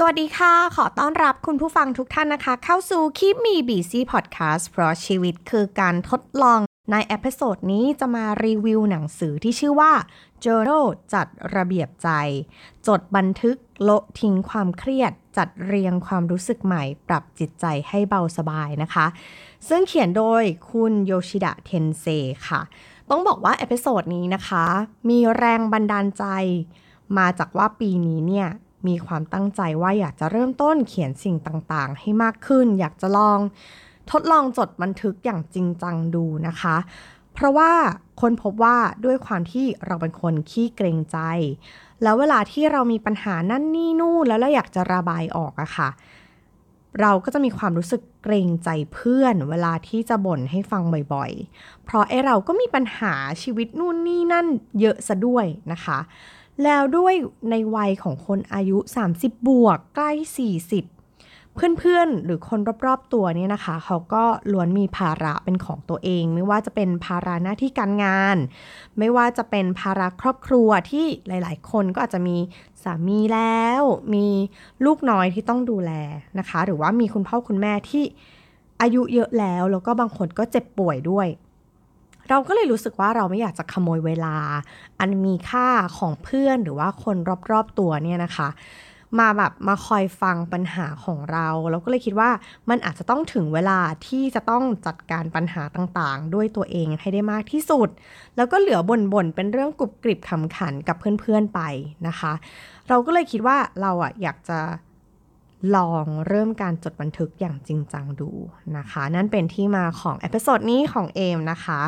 สวัสดีค่ะ ขอต้อนรับคุณผู้ฟังทุกท่านนะคะ เข้าสู่ Keep Me Busy Podcast เพราะชีวิตคือการทดลอง ใน episode นี้จะมารีวิวหนังสือที่ชื่อว่า Journal จัดระเบียบใจ จดบันทึกโละทิ้งความเครียด จัดเรียงความรู้สึกใหม่ ปรับจิตใจให้เบาสบายนะคะ ซึ่งเขียนโดยคุณโยชิดะเทนเซค่ะ ต้องบอกว่า episode นี้นะคะ มีแรงบันดาลใจ มาจากว่าปีนี้เนี่ย มีความตั้งใจว่าอยากจะเริ่มต้นเขียนสิ่งต่างๆ ให้มากขึ้น อยากจะลองทดลองจดบันทึกอย่างจริงจังดูนะคะ เพราะว่าคนพบว่าด้วยความที่เราเป็นคนขี้เกรงใจ แล้วเวลาที่เรามีปัญหานั่นนี่นู่นแล้วเราอยากจะระบายออกอะค่ะ เราก็จะมีความรู้สึกเกรงใจเพื่อน เวลาที่จะบ่นให้ฟังบ่อยๆ เพราะไอเราก็มีปัญหาชีวิตนู่นนี่นั่นเยอะซะด้วยนะคะ แล้วด้วยในวัยของคนอายุ 30 บวกใกล้ 40 เพื่อนๆ หรือคนรอบๆตัวเนี่ยนะคะ เขาก็ล้วนมีภาระเป็นของตัวเอง ไม่ว่าจะเป็นภาระหน้าที่การงาน ไม่ว่าจะเป็นภาระครอบครัวที่หลายๆ คนก็อาจจะมีสามีแล้ว มีลูกน้อยที่ต้องดูแลนะคะ หรือว่ามีคุณพ่อคุณแม่ที่อายุเยอะแล้ว แล้วก็บางคนก็เจ็บป่วยด้วย เราก็เลยรู้สึกว่าเราไม่อยากจะขโมยเวลา อันมีค่าของเพื่อนหรือว่าคนรอบๆตัวเนี่ยนะคะ มาแบบมาคอยฟังปัญหาของเราเราก็เลยคิดว่ามันอาจจะต้องถึงเวลาที่จะต้องจัดการปัญหาต่างๆ ด้วยตัวเองให้ได้มากที่สุด แล้วก็เหลือบ่นๆเป็นเรื่องกรุบกริบขำขันกับเพื่อนๆไปนะคะ เราก็เลยคิดว่าเราอะอยากจะ ลองเริ่มการจดบันทึกอย่างจริงจังดูนะคะ นั่นเป็นที่มาของ episode นี้ของเอ็มนะคะ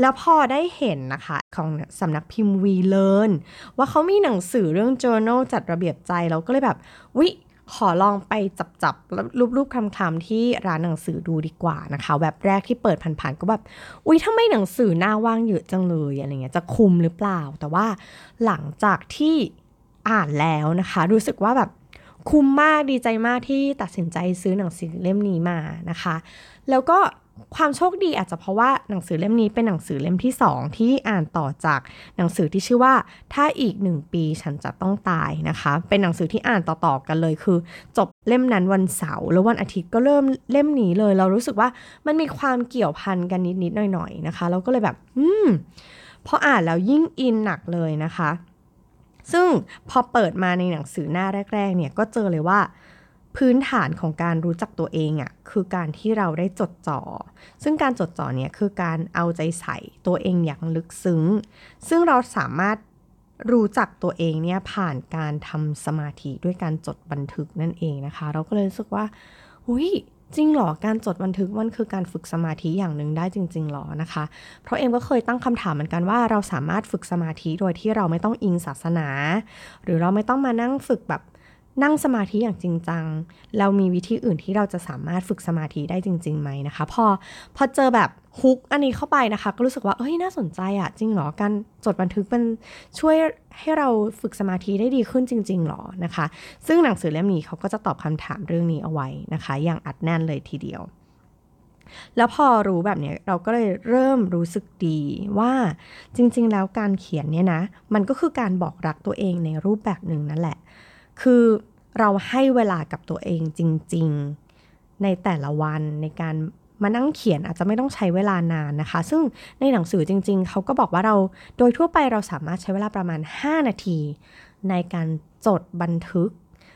แล้วพอได้เห็นนะคะของสำนักพิมพ์วีเลิร์นว่าเขามีหนังสือเรื่อง journal จัดระเบียบใจเราก็เลยแบบ วิขอลองไปจับจับลูบๆคลำๆที่ร้านหนังสือดูดีกว่านะคะ แบบแรกที่เปิดผ่านๆก็แบบอุ้ยทำไมหนังสือหน้าว่างเยอะจังเลยอะไรเงี้ยจะคุ้มหรือเปล่า แต่ว่าหลังจากที่อ่านแล้วนะคะ รู้สึกว่าแบบ คุ้มมากดีใจมากที่ตัดสินใจซื้อหนังสือเล่มนี้มานะคะ แล้วก็ความโชคดีอาจจะเพราะว่าหนังสือเล่มนี้เป็นหนังสือเล่มที่สองที่อ่านต่อจากหนังสือที่ชื่อว่าถ้าอีกหนึ่งปีฉันจะต้องตายนะคะ เป็นหนังสือที่อ่านต่อๆกันเลยคือ จบเล่มนั้นวันเสาร์แล้ววันอาทิตย์ก็เริ่มเล่มนี้เลย เรารู้สึกว่ามันมีความเกี่ยวพันกันนิดๆหน่อยๆนะคะ เราก็เลยแบบ อืมพออ่านแล้วยิ่งอินหนักเลยนะคะ ซึ่งพอเปิดมาในหนังสือหน้าแรก ๆ เนี่ยก็เจอเลยว่า พื้นฐานของการรู้จักตัวเองอะ่ะคือการที่เราได้จดจ่อ ซึ่งการจดจ่อเนี่ยคือการเอาใจใส่ตัวเองอย่างลึกซึ้ง ซึ่งเราสามารถรู้จักตัวเองเนี่ยผ่านการทำสมาธิด้วยการจดบันทึกนั่นเองนะคะ เราก็เลยรู้สึกว่าอุ้ย จริงหรอ การจดบันทึกมันคือการฝึกสมาธิอย่างหนึ่งได้จริงๆหรอนะคะ เพราะเอ็มก็เคยตั้งคำถามเหมือนกันว่าเราสามารถฝึกสมาธิโดยที่เราไม่ต้องอิงศาสนา หรือเราไม่ต้องมานั่งฝึกแบบ นั่งสมาธิอย่างจริงจัง เรามีวิธีอื่นที่เราจะสามารถฝึกสมาธิได้จริงๆไหมนะคะ พอพอเจอแบบฮุกอันนี้เข้าไปนะคะ ก็รู้สึกว่าเอ้ยน่าสนใจอะจริงหรอการจดบันทึกมันช่วยให้เราฝึกสมาธิได้ดีขึ้นจริงๆหรอนะคะ ซึ่งหนังสือเล่มนี้เขาก็จะตอบคำถามเรื่องนี้เอาไว้นะคะ อย่างอัดแน่นเลยทีเดียว แล้วพอรู้แบบนี้เราก็เลยเริ่มรู้สึกดีว่าจริงๆ แล้วการเขียนเนี่ยนะ มันก็คือการบอกรักตัวเองในรูปแบบหนึ่งนั่นแหละ คือเราให้เวลากับตัวเองจริง ๆ ในแต่ละวันในการมานั่งเขียนอาจจะไม่ต้องใช้เวลานานนะคะ ซึ่งในหนังสือจริง ๆ เขาก็บอกว่าเราโดยทั่วไปเราสามารถใช้เวลาประมาณ 5 นาที ในการจดบันทึก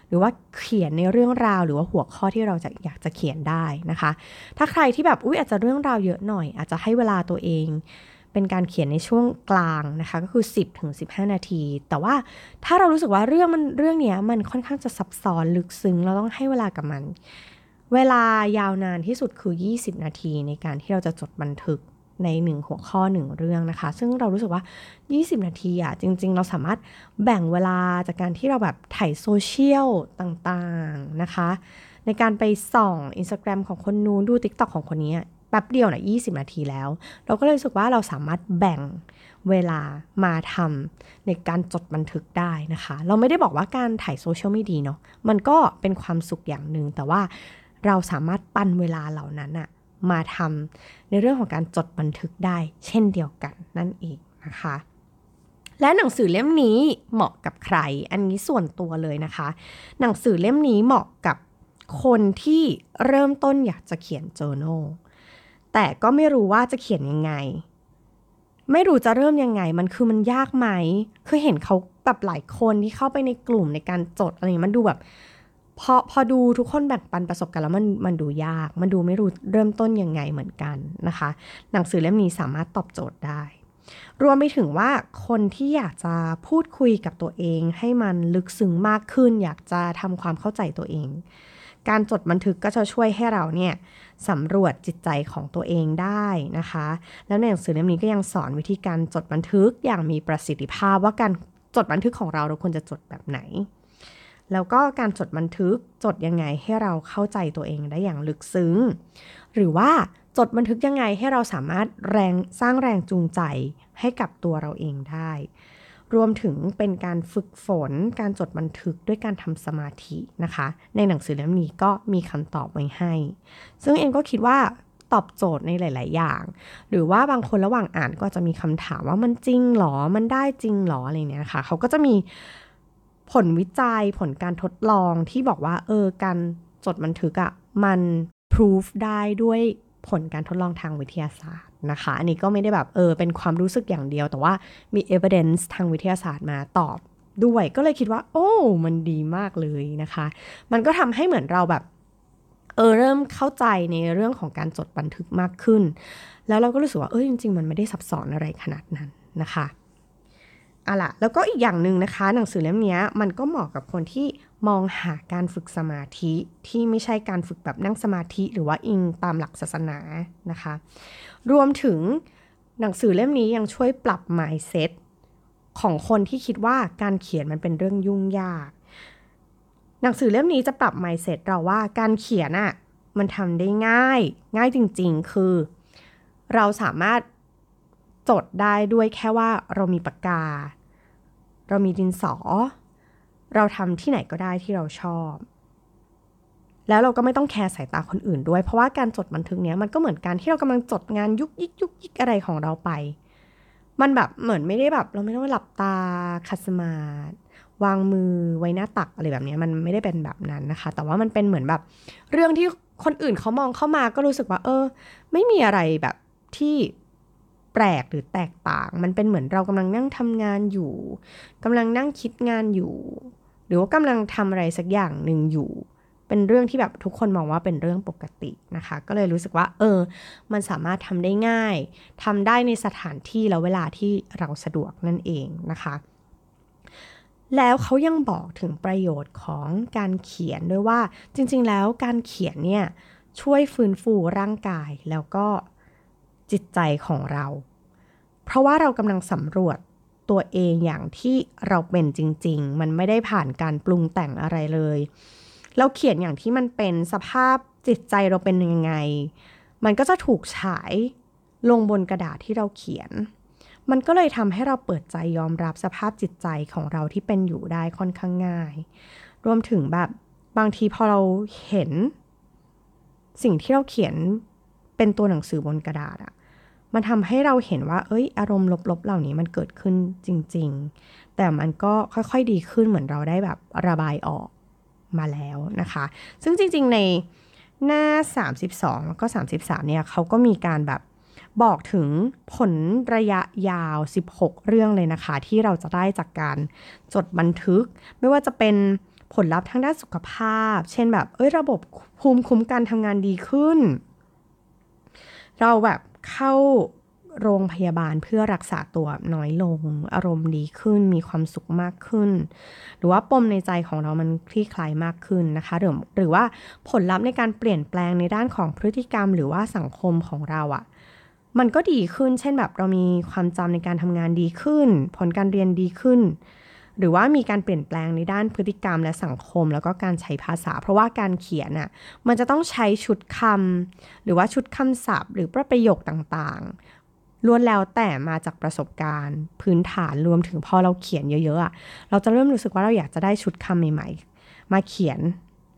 หรือว่าเขียนในเรื่องราว หรือว่าหัวข้อที่เราจะอยากจะเขียนได้นะคะ ถ้าใครที่แบบอุ้ยอาจจะเรื่องราวเยอะหน่อย อาจจะให้เวลาตัวเอง เป็นการเขียนในช่วงกลางนะคะ ก็คือ 10ถึง15 นาที แต่ว่าถ้าเรารู้สึกว่าเรื่องมันเรื่องเนี้ยมันค่อนข้างจะซับซ้อนลึกซึ้งเราต้องให้เวลากับมัน เวลายาวนานที่สุดคือ 20 นาทีในการที่เราจะจดบันทึกในหนึ่งหัวข้อหนึ่งเรื่องนะคะ ซึ่งเรารู้สึกว่า 20 นาทีอะจริง ๆ เราสามารถแบ่งเวลาจากการที่เราแบบถ่ายโซเชียลต่างๆนะคะ ในการไปส่อง Instagram ของคนนู้นดู TikTok ของคนนี้ แป๊บเดียวนะ20 นาทีแล้ว เราก็เลยรู้สึกว่าเราสามารถแบ่งเวลามาทำในการจดบันทึกได้นะคะ เราไม่ได้บอกว่าการถ่ายโซเชียลไม่ดีเนาะมันก็เป็นความสุขอย่างหนึ่งแต่ว่าเราสามารถปั้นเวลาเหล่านั้นอะมาทำในเรื่องของการจดบันทึกได้ เช่นเดียวกันนั่นเองนะคะและหนังสือเล่มนี้เหมาะกับใคร อันนี้ส่วนตัวเลยนะคะ หนังสือเล่มนี้เหมาะกับคนที่เริ่มต้นอยากจะเขียน journal แต่ก็ไม่รู้ว่าจะเขียนยังไง ไม่รู้จะเริ่มยังไง มันคือมันยากไหม คือเห็นเขาแบบหลายคนที่เข้าไปในกลุ่มในการจดอะไรมันดูแบบพอพอดูทุกคนแบ่งปันประสบการณ์แล้วมันมันดูยาก มันดูไม่รู้เริ่มต้นยังไงเหมือนกันนะคะ หนังสือเล่มนี้สามารถตอบโจทย์ได้ รวมไปถึงว่าคนที่อยากจะพูดคุยกับตัวเอง ให้มันลึกซึ้งมากขึ้น อยากจะทำความเข้าใจตัวเอง การจดบันทึกก็จะช่วยให้เราเนี่ย สำรวจจิตใจของตัวเองได้นะคะ แล้วในหนังสือเล่มนี้ก็ยังสอนวิธีการจดบันทึกอย่างมีประสิทธิภาพว่าการจดบันทึกของเราเราควรจะจดแบบไหน แล้วก็การจดบันทึกจดยังไงให้เราเข้าใจตัวเองได้อย่างลึกซึ้ง หรือว่าจดบันทึกยังไงให้เราสามารถแรงสร้างแรงจูงใจให้กับตัวเราเองได้ รวมถึงเป็นการฝึกฝน การจดบันทึกด้วยการทำสมาธินะคะ ในหนังสือเล่มนี้ก็มีคำตอบไว้ให้ ซึ่งเองก็คิดว่าตอบโจทย์ในหลาย ๆ อย่าง หรือว่าบางคนระหว่างอ่านก็จะมีคำถามว่ามันจริงหรอ มันได้จริงหรออะไรเนี่ยนะคะเขาก็จะมีผลวิจัยผลการทดลองที่บอกว่า เออ การจดบันทึกอะมันพิสูจได้ด้วยผลการทดลองทางวิทยาศาสตร์ นะคะ อันนี้ก็ไม่ได้แบบเออเป็นความรู้สึกอย่างเดียว แต่ว่ามี evidence ทางวิทยาศาสตร์มาตอบด้วยก็เลยคิดว่า โอ้ มันดีมากเลยนะคะ มันก็ทำให้เหมือนเราแบบเออเริ่มเข้าใจในเรื่องของการจดบันทึกมากขึ้น แล้วเราก็รู้สึกว่าเออจริง ๆ มันไม่ได้ซับซ้อนอะไรขนาดนั้นนะคะอะล่ะแล้วก็อีกอย่างหนึ่งนะคะ หนังสือเล่มนี้มันก็เหมาะกับคนที่ มองหาการฝึกสมาธิที่ไม่ใช่การฝึกแบบนั่งสมาธิ หรือว่าอิงตามหลักศาสนานะคะ รวมถึงหนังสือเล่มนี้ยังช่วยปรับ mindset ของคนที่คิดว่าการเขียนมันเป็นเรื่องยุ่งยาก หนังสือเล่มนี้จะปรับ mindset เราว่าการเขียนอะ่ะมันทำได้ง่าย ง่ายจริง ๆ คือ เราสามารถจดได้ด้วยแค่ว่าเรามีปากกา เรามีดินสอ เราทำที่ไหนก็ได้ที่เราชอบ แล้วเราก็ไม่ต้องแคร์สายตาคนอื่นด้วย เพราะว่าการจดบันทึกเนี้ยมันก็เหมือนการที่เรากำลังจดงานยุกยิกยุกยิกอะไรของเราไป มันแบบเหมือนไม่ได้แบบ เราไม่ต้องหลับตาคัสมาดวางมือไว้หน้าตักอะไรแบบนี้มันไม่ได้เป็นแบบนั้นนะคะ แต่ว่ามันเป็นเหมือนแบบ เรื่องที่คนอื่นเขามองเข้ามาก็รู้สึกว่า เออ ไม่มีอะไรแบบที่แปลกหรือแตกต่าง มันเป็นเหมือนเรากำลังนั่งทำงานอยู่กำลังนั่งคิดงานอยู่ หรือว่ากำลังทำอะไรสักอย่างหนึ่งอยู่ เป็นเรื่องที่แบบทุกคนมองว่าเป็นเรื่องปกตินะคะ ก็เลยรู้สึกว่า เออ มันสามารถทำได้ง่ายทำได้ในสถานที่แล้วเวลาที่เราสะดวกนั่นเองนะคะ แล้วเขายังบอกถึงประโยชน์ของการเขียนด้วยว่า จริง ๆ แล้วการเขียนเนี่ยช่วยฟื้นฟูร่างกายแล้วก็จิตใจของเรา เพราะว่าเรากำลังสำรวจ ตัวเองอย่างที่เราเป็นจริง ๆ มันไม่ได้ผ่านการปรุงแต่งอะไรเลย เราเขียนอย่างที่มันเป็นสภาพจิตใจเราเป็นยังไง มันก็จะถูกฉายลงบนกระดาษที่เราเขียน มันก็เลยทำให้เราเปิดใจยอมรับสภาพจิตใจของเราที่เป็นอยู่ได้ค่อนข้างง่าย รวมถึงแบบบางทีพอเราเห็น สิ่งที่เราเขียนเป็นตัวหนังสือบนกระดาษอะ มันทำให้เราเห็นว่า เอ้ย อารมณ์ลบๆ เหล่านี้มันเกิดขึ้นจริง ๆ แต่มันก็ค่อยๆดีขึ้นเหมือนเราได้แบบระบายออกมาแล้วนะคะ ซึ่งจริง ๆ ในหน้า 32 แล้วก็ 33 เนี่ยเขาก็มีการแบบบอกถึงผลระยะยาว 16 เรื่องเลยนะคะ ที่เราจะได้จากการจดบันทึก ไม่ว่าจะเป็นผลลัพธ์ทางด้านสุขภาพ เช่นแบบ เอ้ย ระบบภูมิคุ้มกันทำงานดีขึ้น เราแบบ เข้าโรงพยาบาลเพื่อรักษาตัวน้อยลง อารมณ์ดีขึ้น มีความสุขมากขึ้น หรือว่าปมในใจของเรามันคลี่คลายมากขึ้นนะคะหรือหรือว่าผลลัพธ์ในการเปลี่ยนแปลงในด้านของพฤติกรรม หรือว่าสังคมของเราอะ่ะมันก็ดีขึ้น เช่นแบบเรามีความจำในการทำงานดีขึ้น ผลการเรียนดีขึ้น หรือว่ามีการเปลี่ยนแปลงในด้านพฤติกรรมและสังคม แล้วก็การใช้ภาษา เพราะว่าการเขียนอะมันจะต้องใช้ชุดคำหรือว่าชุดคำศัพท์ หรือประโยคต่างๆล้วนแล้วแต่มาจากประสบการณ์ พื้นฐานรวมถึงพอเราเขียนเยอะๆอะเราจะเริ่มรู้สึกว่าเราอยากจะได้ชุดคำใหม่ ๆ มาเขียน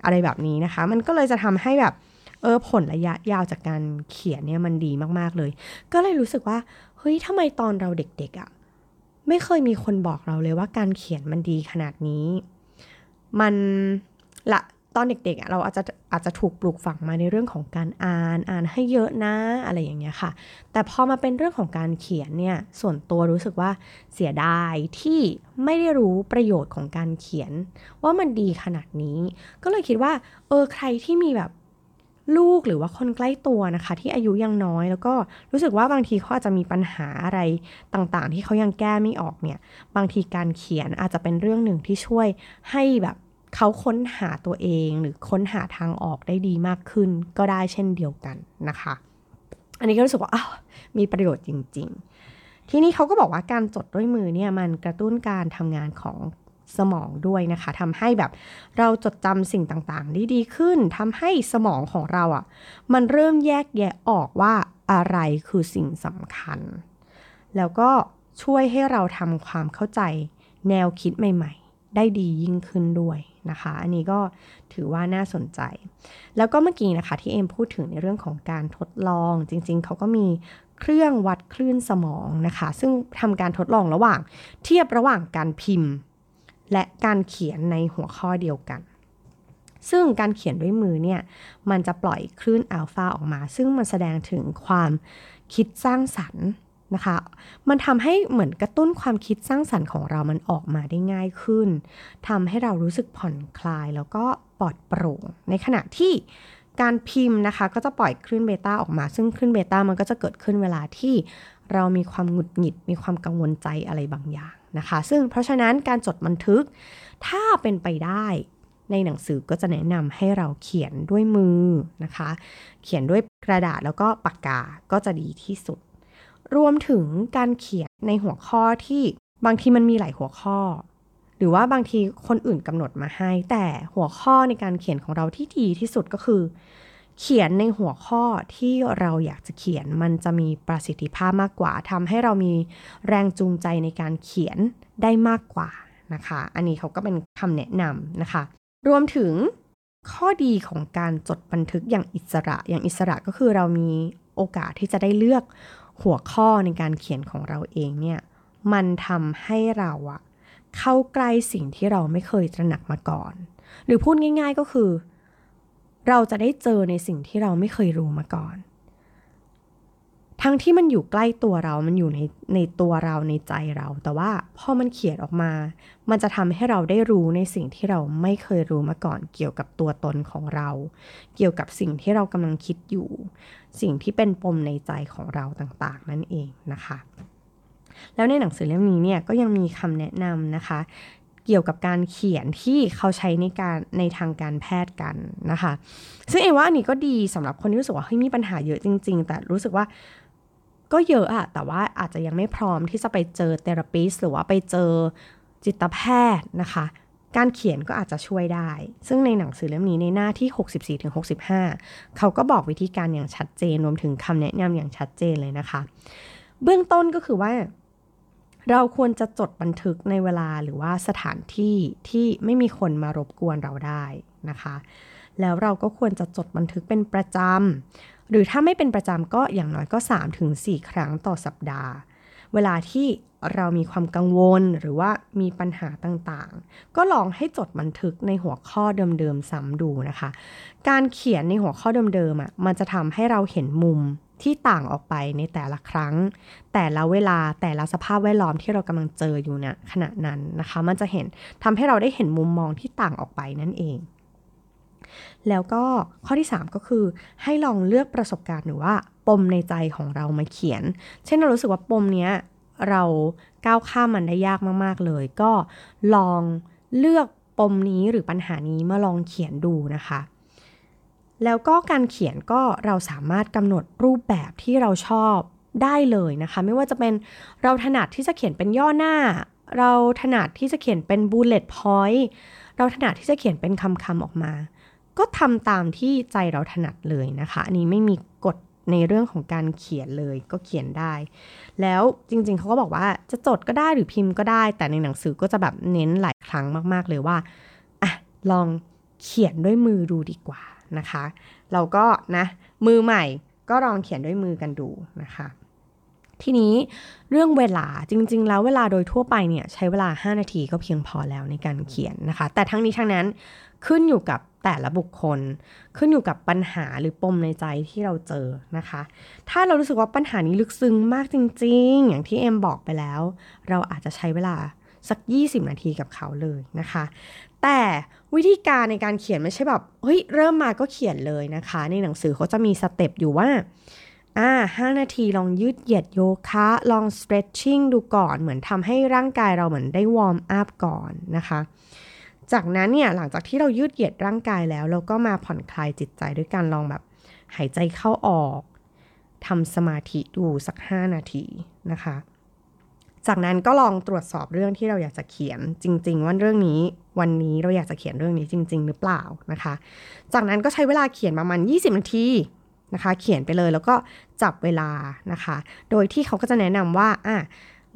อะไรแบบนี้นะคะ มันก็เลยจะทำให้แบบเออผลระยะยาวจากการเขียนเนี่ยมันดีมากๆเลย ก็เลยรู้สึกว่าเฮ้ยทำไมตอนเราเด็กๆอะ่ะ ไม่เคยมีคนบอกเราเลยว่าการเขียนมันดีขนาดนี้ มันละตอนเด็กๆเราอาจจะอาจจะถูกปลูกฝังมาในเรื่องของการอ่านอ่านให้เยอะนะอะไรอย่างเงี้ยค่ะ แต่พอมาเป็นเรื่องของการเขียนเนี่ยส่วนตัวรู้สึกว่าเสียดายที่ไม่ได้รู้ประโยชน์ของการเขียน ว่ามันดีขนาดนี้ ก็เลยคิดว่าเออใครที่มีแบบ ลูกหรือว่าคนใกล้ตัวนะคะ ที่อายุยังน้อย แล้วก็รู้สึกว่าบางทีเขาอาจจะมีปัญหาอะไรต่างๆ ที่เขายังแก้ไม่ออกเนี่ย บางทีการเขียนอาจจะเป็นเรื่องหนึ่งที่ช่วยให้แบบเขาค้นหาตัวเองหรือค้นหาทางออกได้ดีมากขึ้น ก็ได้เช่นเดียวกันนะคะ อันนี้ก็รู้สึกว่าอ้าวมีประโยชน์จริง ๆ ที่นี้เขาก็บอกว่าการจดด้วยมือเนี่ยมันกระตุ้นการทำงานของ สมองด้วยนะคะทำให้แบบเราจดจำสิ่งต่างๆได้ดีขึ้นทำให้สมองของเราอะ่ะมันเริ่มแยกแยะออกว่าอะไรคือสิ่งสำคัญ แล้วก็ช่วยให้เราทำความเข้าใจแนวคิดใหม่ ๆ ได้ดียิ่งขึ้นด้วยนะคะ อันนี้ก็ถือว่าน่าสนใจ แล้วก็เมื่อกี้นะคะที่เอ็มพูดถึงในเรื่องของการทดลอง จริง ๆ เขาก็มีเครื่องวัดคลื่นสมองนะคะ ซึ่งทำการทดลองระหว่างเทียบระหว่างการพิมพ์ และการเขียนในหัวข้อเดียวกัน ซึ่งการเขียนด้วยมือเนี่ย มันจะปล่อยคลื่นอัลฟาออกมา ซึ่งมันแสดงถึงความคิดสร้างสรรค์นะคะ มันทำให้เหมือนกระตุ้นความคิดสร้างสรรค์ของเรามันออกมาได้ง่ายขึ้นทำให้เรารู้สึกผ่อนคลายแล้วก็ปลอดโปร่ง ในขณะที่การพิมพ์นะคะ ก็จะปล่อยคลื่นเบต้าออกมา ซึ่งคลื่นเบต้ามันก็จะเกิดขึ้นเวลาที่เรามีความหงุดหงิด มีความกังวลใจอะไรบางอย่าง นะคะ ซึ่งเพราะฉะนั้นการจดบันทึกถ้าเป็นไปได้ในหนังสือก็จะแนะนำให้เราเขียนด้วยมือนะคะ เขียนด้วยกระดาษแล้วก็ปากกาก็จะดีที่สุด รวมถึงการเขียนในหัวข้อที่บางทีมันมีหลายหัวข้อ หรือว่าบางทีคนอื่นกำหนดมาให้ แต่หัวข้อในการเขียนของเราที่ดีที่สุดก็คือ เขียนในหัวข้อที่เราอยากจะเขียนมันจะมีประสิทธิภาพมากกว่าทำให้เรามีแรงจูงใจในการเขียนได้มากกว่านะคะ อันนี้เขาก็เป็นคำแนะนำนะคะ รวมถึงข้อดีของการจดบันทึกอย่างอิสระ อย่างอิสระก็คือเรามีโอกาสที่จะได้เลือกหัวข้อในการเขียนของเราเองเนี่ย มันทำให้เราอะเข้าใกล้สิ่งที่เราไม่เคยตระหนักมาก่อน หรือพูดง่าย ๆก็คือ เราจะได้เจอในสิ่งที่เราไม่เคยรู้มาก่อน ทั้งที่มันอยู่ใกล้ตัวเรา มันอยู่ในในตัวเราในใจเรา แต่ว่าพอมันเขียนออกมา มันจะทำให้เราได้รู้ในสิ่งที่เราไม่เคยรู้มาก่อน เกี่ยวกับตัวตนของเรา เกี่ยวกับสิ่งที่เรากำลังคิดอยู่ สิ่งที่เป็นปมในใจของเราต่างๆ นั่นเองนะคะแล้วในหนังสือเล่มนี้เนี่ยก็ยังมีคำแนะนำนะคะ เกี่ยวกับการเขียนที่เขาใช้ในการในทางการแพทย์กันนะคะ ซึ่งเอว่าอันนี้ก็ดีสำหรับคนที่รู้สึกว่าเฮ้ยมีปัญหาเยอะจริง ๆ แต่รู้สึกว่าก็เยอะอะแต่ว่าอาจจะยังไม่พร้อมที่จะไปเจอเทอราปิสหรือว่าไปเจอจิตแพทย์นะคะ การเขียนก็อาจจะช่วยได้ ซึ่งในหนังสือเล่มนี้ในหน้าที่ 64-65 เขาก็บอกวิธีการอย่างชัดเจนรวมถึงคำแนะนำอย่างชัดเจนเลยนะคะ เบื้องต้นก็คือว่า เราควรจะจดบันทึกในเวลาหรือว่าสถานที่ที่ไม่มีคนมารบกวนเราได้นะคะ แล้วเราก็ควรจะจดบันทึกเป็นประจำ หรือถ้าไม่เป็นประจำก็อย่างน้อยก็ 3-4 ครั้งต่อสัปดาห์ เวลาที่เรามีความกังวลหรือว่ามีปัญหาต่างๆ ก็ลองให้จดบันทึกในหัวข้อเดิมๆซ้ำดูนะคะ การเขียนในหัวข้อเดิมๆอะมันจะทำให้เราเห็นมุม ที่ต่างออกไปในแต่ละครั้ง แต่ละเวลาแต่ละสภาพแวดล้อมที่เรากำลังเจออยู่เนี่ยขณะนั้นนะคะ มันจะเห็นทำให้เราได้เห็นมุมมองที่ต่างออกไปนั่นเอง แล้วก็ข้อที่ 3 ก็คือให้ลองเลือกประสบการณ์หรือว่าปมในใจของเรามาเขียน เช่นเรารู้สึกว่าปมเนี้ยเราก้าวข้ามมันได้ยากมาก ๆ เลย ก็ลองเลือกปมนี้หรือปัญหานี้มาลองเขียนดูนะคะ แล้วก็การเขียนก็เราสามารถกำหนดรูปแบบที่เราชอบได้เลยนะคะ ไม่ว่าจะเป็นเราถนัดที่จะเขียนเป็นย่อหน้า เราถนัดที่จะเขียนเป็น bullet point เราถนัดที่จะเขียนเป็นคำๆออกมา ก็ทำตามที่ใจเราถนัดเลยนะคะ อันนี้ไม่มีกฎในเรื่องของการเขียนเลยก็เขียนได้ แล้วจริงๆ เขาก็บอกว่าจะจดก็ได้หรือพิมพ์ก็ได้ แต่ในหนังสือก็จะแบบเน้นหลายครั้งมากๆเลยว่าอะลองเขียนด้วยมือดูดีกว่า นะคะ เราก็นะมือใหม่ก็ลองเขียนด้วยมือกันดูนะคะ ทีนี้เรื่องเวลาจริง ๆ แล้วเวลาโดยทั่วไปเนี่ยใช้เวลา 5 นาทีก็เพียงพอแล้วในการเขียนนะคะ แต่ทั้งนี้ทั้งนั้นขึ้นอยู่กับแต่ละบุคคล ขึ้นอยู่กับปัญหาหรือปมในใจที่เราเจอนะคะ ถ้าเรารู้สึกว่าปัญหานี้ลึกซึ้งมากจริง ๆ อย่างที่เอ็มบอกไปแล้ว เราอาจจะใช้เวลา สัก 20 นาทีกับเขาเลยนะคะ แต่วิธีการในการเขียนไม่ใช่แบบเฮ้ยเริ่มมาก็เขียนเลยนะคะ ในหนังสือเขาจะมี step อยู่ว่าอ่าห้านาทีลองยืดเหยียดโยคะ ลอง stretching ดูก่อนเหมือนทำให้ร่างกายเราเหมือนได้ warm up ก่อนนะคะ จากนั้นเนี่ยหลังจากที่เรายืดเหยียดร่างกายแล้ว เราก็มาผ่อนคลายจิตใจด้วยการลองแบบหายใจเข้าออกทำสมาธิดูสัก 5 นาทีนะคะ จากนั้นก็ลองตรวจสอบเรื่องที่เราอยากจะเขียนจริง ๆ ว่าเรื่องนี้วันนี้เราอยากจะเขียนเรื่องนี้จริง ๆ หรือเปล่านะคะ จากนั้นก็ใช้เวลาเขียนประมาณ 20 นาทีนะคะ เขียนไปเลยแล้วก็จับเวลานะคะ โดยที่เขาก็จะแนะนำว่าอะ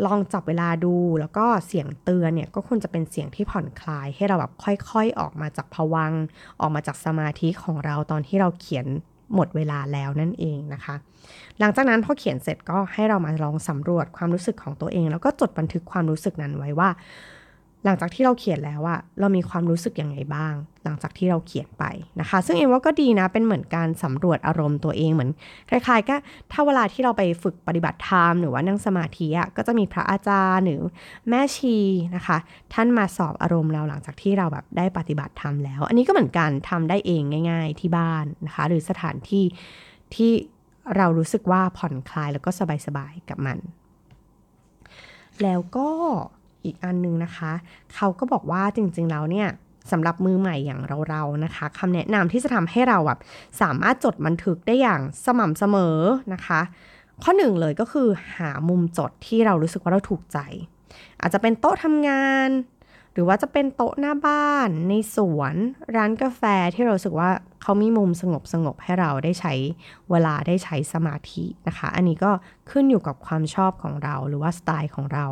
ลองจับเวลาดูแล้วก็เสียงเตือนเนี่ยก็ควรจะเป็นเสียงที่ผ่อนคลาย ให้เราแบบค่อยๆออกมาจากภวังออกมาจากสมาธิของเราตอนที่เราเขียน หมดเวลาแล้วนั่นเองนะคะ หลังจากนั้นพอเขียนเสร็จก็ให้เรามาลองสำรวจความรู้สึกของตัวเอง แล้วก็จดบันทึกความรู้สึกนั้นไว้ว่า หลังจากที่เราเขียนแล้วอะเรามีความรู้สึกยังไงบ้าง หลังจากที่เราเขียนไปนะคะ ซึ่งเอ็มว่าก็ดีนะเป็นเหมือนการสำรวจอารมณ์ตัวเองเหมือนคล้ายๆ ก็ถ้าเวลาที่เราไปฝึกปฏิบัติธรรมหรือว่านั่งสมาธิอะก็จะมีพระอาจารย์หรือแม่ชีนะคะ ท่านมาสอบอารมณ์เราหลังจากที่เราแบบได้ปฏิบัติธรรมแล้ว อันนี้ก็เหมือนกันทำได้เองง่าย ๆ ที่บ้านนะคะ หรือสถานที่ที่เรารู้สึกว่าผ่อนคลายแล้วก็สบายๆกับมัน แล้วก็ อีกอันนึงนะคะ เขาก็บอกว่าจริงๆแล้วเนี่ยสำหรับมือใหม่อย่างเราๆนะคะคำแนะนำที่จะทำให้เราแบบสามารถจดบันทึกได้อย่างสม่ำเสมอนะคะ ข้อหนึ่งเลยก็คือหามุมจดที่เรารู้สึกว่าเราถูกใจ อาจจะเป็นโต๊ะทำงาน หรือว่าจะเป็นโต๊ะหน้าบ้านในสวนร้านกาแฟที่เราสึกว่าเขามีมุมสงบสงบให้เราได้ใช้เวลาได้ใช้สมาธินะคะ อันนี้ก็ขึ้นอยู่กับความชอบของเราหรือว่าสไตล์ของเรา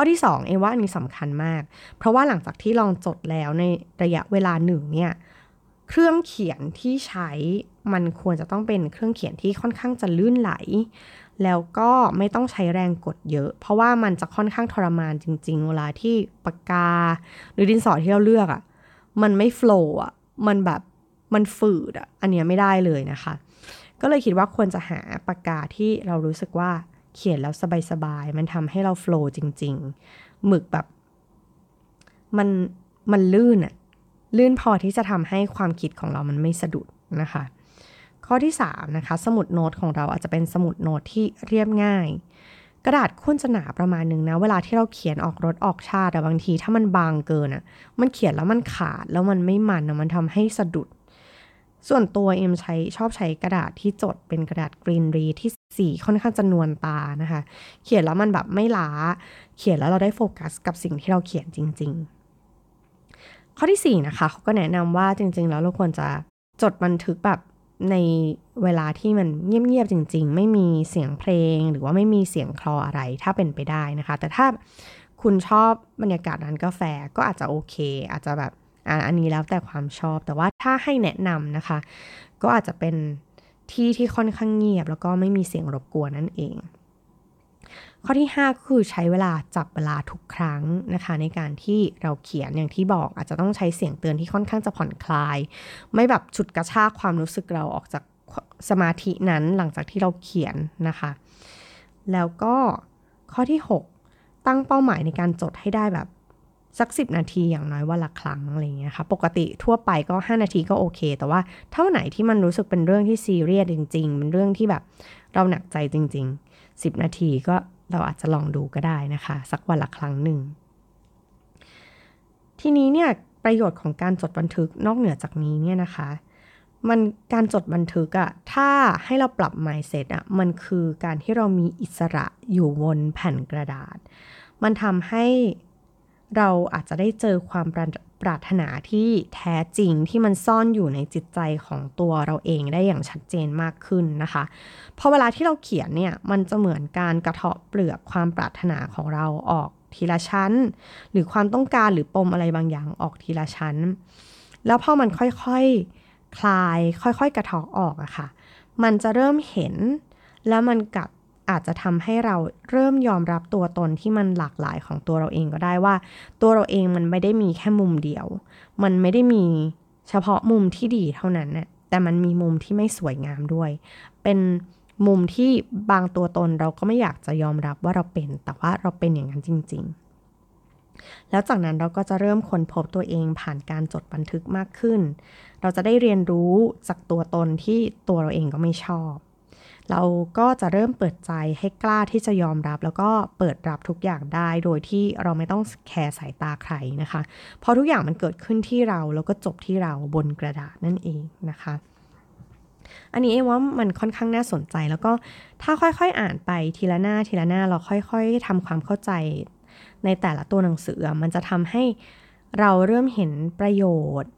ข้อที่ 2 เอว่าอันนี้สำคัญมาก เพราะว่าหลังจากที่ลองจดแล้วในระยะเวลาหนึ่งเนี่ยเครื่องเขียนที่ใช้มันควรจะต้องเป็นเครื่องเขียนที่ค่อนข้างจะลื่นไหล แล้วก็ไม่ต้องใช้แรงกดเยอะ เพราะว่ามันจะค่อนข้างทรมานจริง ๆ เวลาที่ปากกา หรือดินสอที่เราเลือกอะ่ะมันไม่โฟล์อะมันแบบมันฝืดอะอันนี้ไม่ได้เลยนะคะ ก็เลยคิดว่าควรจะหาปากกาที่เรารู้สึกว่า เขียนแล้วสบายๆ มันทำให้เราโฟล์จริง ๆ หมึกแบบ มันมันลื่นอะลื่นพอที่จะทำให้ความคิดของเรามันไม่สะดุดนะคะ ข้อที่3นะคะสมุดโน้ตของเราอาจจะเป็นสมุดโน้ตที่เรียบง่าย กระดาษคุ้นจะหนาประมาณนึงนะ เวลาที่เราเขียนออกรถออกชาติแต่บางที ถ้ามันบางเกินอะ่ะมันเขียนแล้วมันขาดแล้วมันไม่มันอะมันทำให้สะดุด ส่วนตัวเอ็มใช้ชอบใช้กระดาษที่จดเป็นกระดาษกรีนรีที่สีค่อนข้างจะนวลตานะคะ เขียนแล้วมันแบบไม่ล้า เขียนแล้วเราได้โฟกัสกับสิ่งที่เราเขียนจริง ๆ ข้อที่4นะคะเขาก็แนะนำว่าจริง ๆ แล้วเราควรจะจดบันทึกแบบในเวลาที่มันเงียบๆจริง ๆ ไม่มีเสียงเพลง หรือว่าไม่มีเสียงคลออะไรถ้าเป็นไปได้นะคะ แต่ถ้าคุณชอบบรรยากาศร้านกาแฟก็อาจจะโอเค อาจจะแบบ อันนี้แล้วแต่ความชอบแต่ว่าถ้าให้แนะนำนะคะ ก็อาจจะเป็นที่ที่ค่อนข้างเงียบ แล้วก็ไม่มีเสียงรบกวนนั่นเอง ข้อที่ 5 คือใช้เวลาจับเวลาทุกครั้งนะคะ ในการที่เราเขียนอย่างที่บอกอาจจะต้องใช้เสียงเตือนที่ค่อนข้างจะผ่อนคลาย ไม่แบบฉุดกระชากความรู้สึกเราออกจากสมาธินั้นหลังจากที่เราเขียนนะคะ แล้วก็ข้อที่ 6 ตั้งเป้าหมายในการจดให้ได้แบบ สักสินาทีอย่างน้อยวันละครั้งอะไรเงี้ยค่ะ ปกติทั่วไปก็ 5 นาทีก็โอเค แต่ว่าเท่าไหนที่มันรู้สึกเป็นเรื่องที่ซีเรียสจริง ๆ เป็นเรื่องที่แบบเราหนักใจจริง ๆ 10 นาทีก็เราอาจจะลองดูก็ได้นะคะ สักวันละครั้งหนึ่ง ทีนี้เนี่ยประโยชน์ของการจดบันทึกนอกเหนือจากนี้เนี่ยนะคะ มันการจดบันทึกอะถ้าให้เราปรับ mindset อะมันคือการที่เรามีอิสระอยู่บนแผ่นกระดาษ มันทำให้ เราอาจจะได้เจอความปรารถนาที่แท้จริงที่มันซ่อนอยู่ในจิตใจของตัวเราเองได้อย่างชัดเจนมากขึ้นนะคะพอเวลาที่เราเขียนเนี่ยมันจะเหมือนการกระเทาะเปลือกความปรารถนาของเราออกทีละชั้น หรือความต้องการหรือปมอะไรบางอย่างออกทีละชั้น แล้วพอมันค่อยๆคคลาย ค่อยๆ กระเทาะออกอะค่ะ มันจะเริ่มเห็นแล้วมันกับ อาจจะทำให้เราเริ่มยอมรับตัวตนที่มันหลากหลายของตัวเราเองก็ได้ว่า ตัวเราเองมันไม่ได้มีแค่มุมเดียว มันไม่ได้มีเฉพาะมุมที่ดีเท่านั้นน่ะแต่มันมีมุมที่ไม่สวยงามด้วย เป็นมุมที่บางตัวตนเราก็ไม่อยากจะยอมรับว่าเราเป็น แต่ว่าเราเป็นอย่างนั้นจริง ๆ แล้วจากนั้นเราก็จะเริ่มค้นพบตัวเองผ่านการจดบันทึกมากขึ้น เราจะได้เรียนรู้จากตัวตนที่ตัวเราเองก็ไม่ชอบ เราก็จะเริ่มเปิดใจให้กล้าที่จะยอมรับ แล้วก็เปิดรับทุกอย่างได้โดยที่เราไม่ต้องแคร์สายตาใครนะคะ เพราะทุกอย่างมันเกิดขึ้นที่เราแล้วก็จบที่เราบนกระดาษนั่นเองนะคะ อันนี้เอว่ามันค่อนข้างน่าสนใจแล้วก็ถ้าค่อยๆอ่านไปทีละหน้าทีละหน้าเราค่อยๆทำความเข้าใจในแต่ละตัวหนังสือมันจะทำให้เราเริ่มเห็นประโยชน์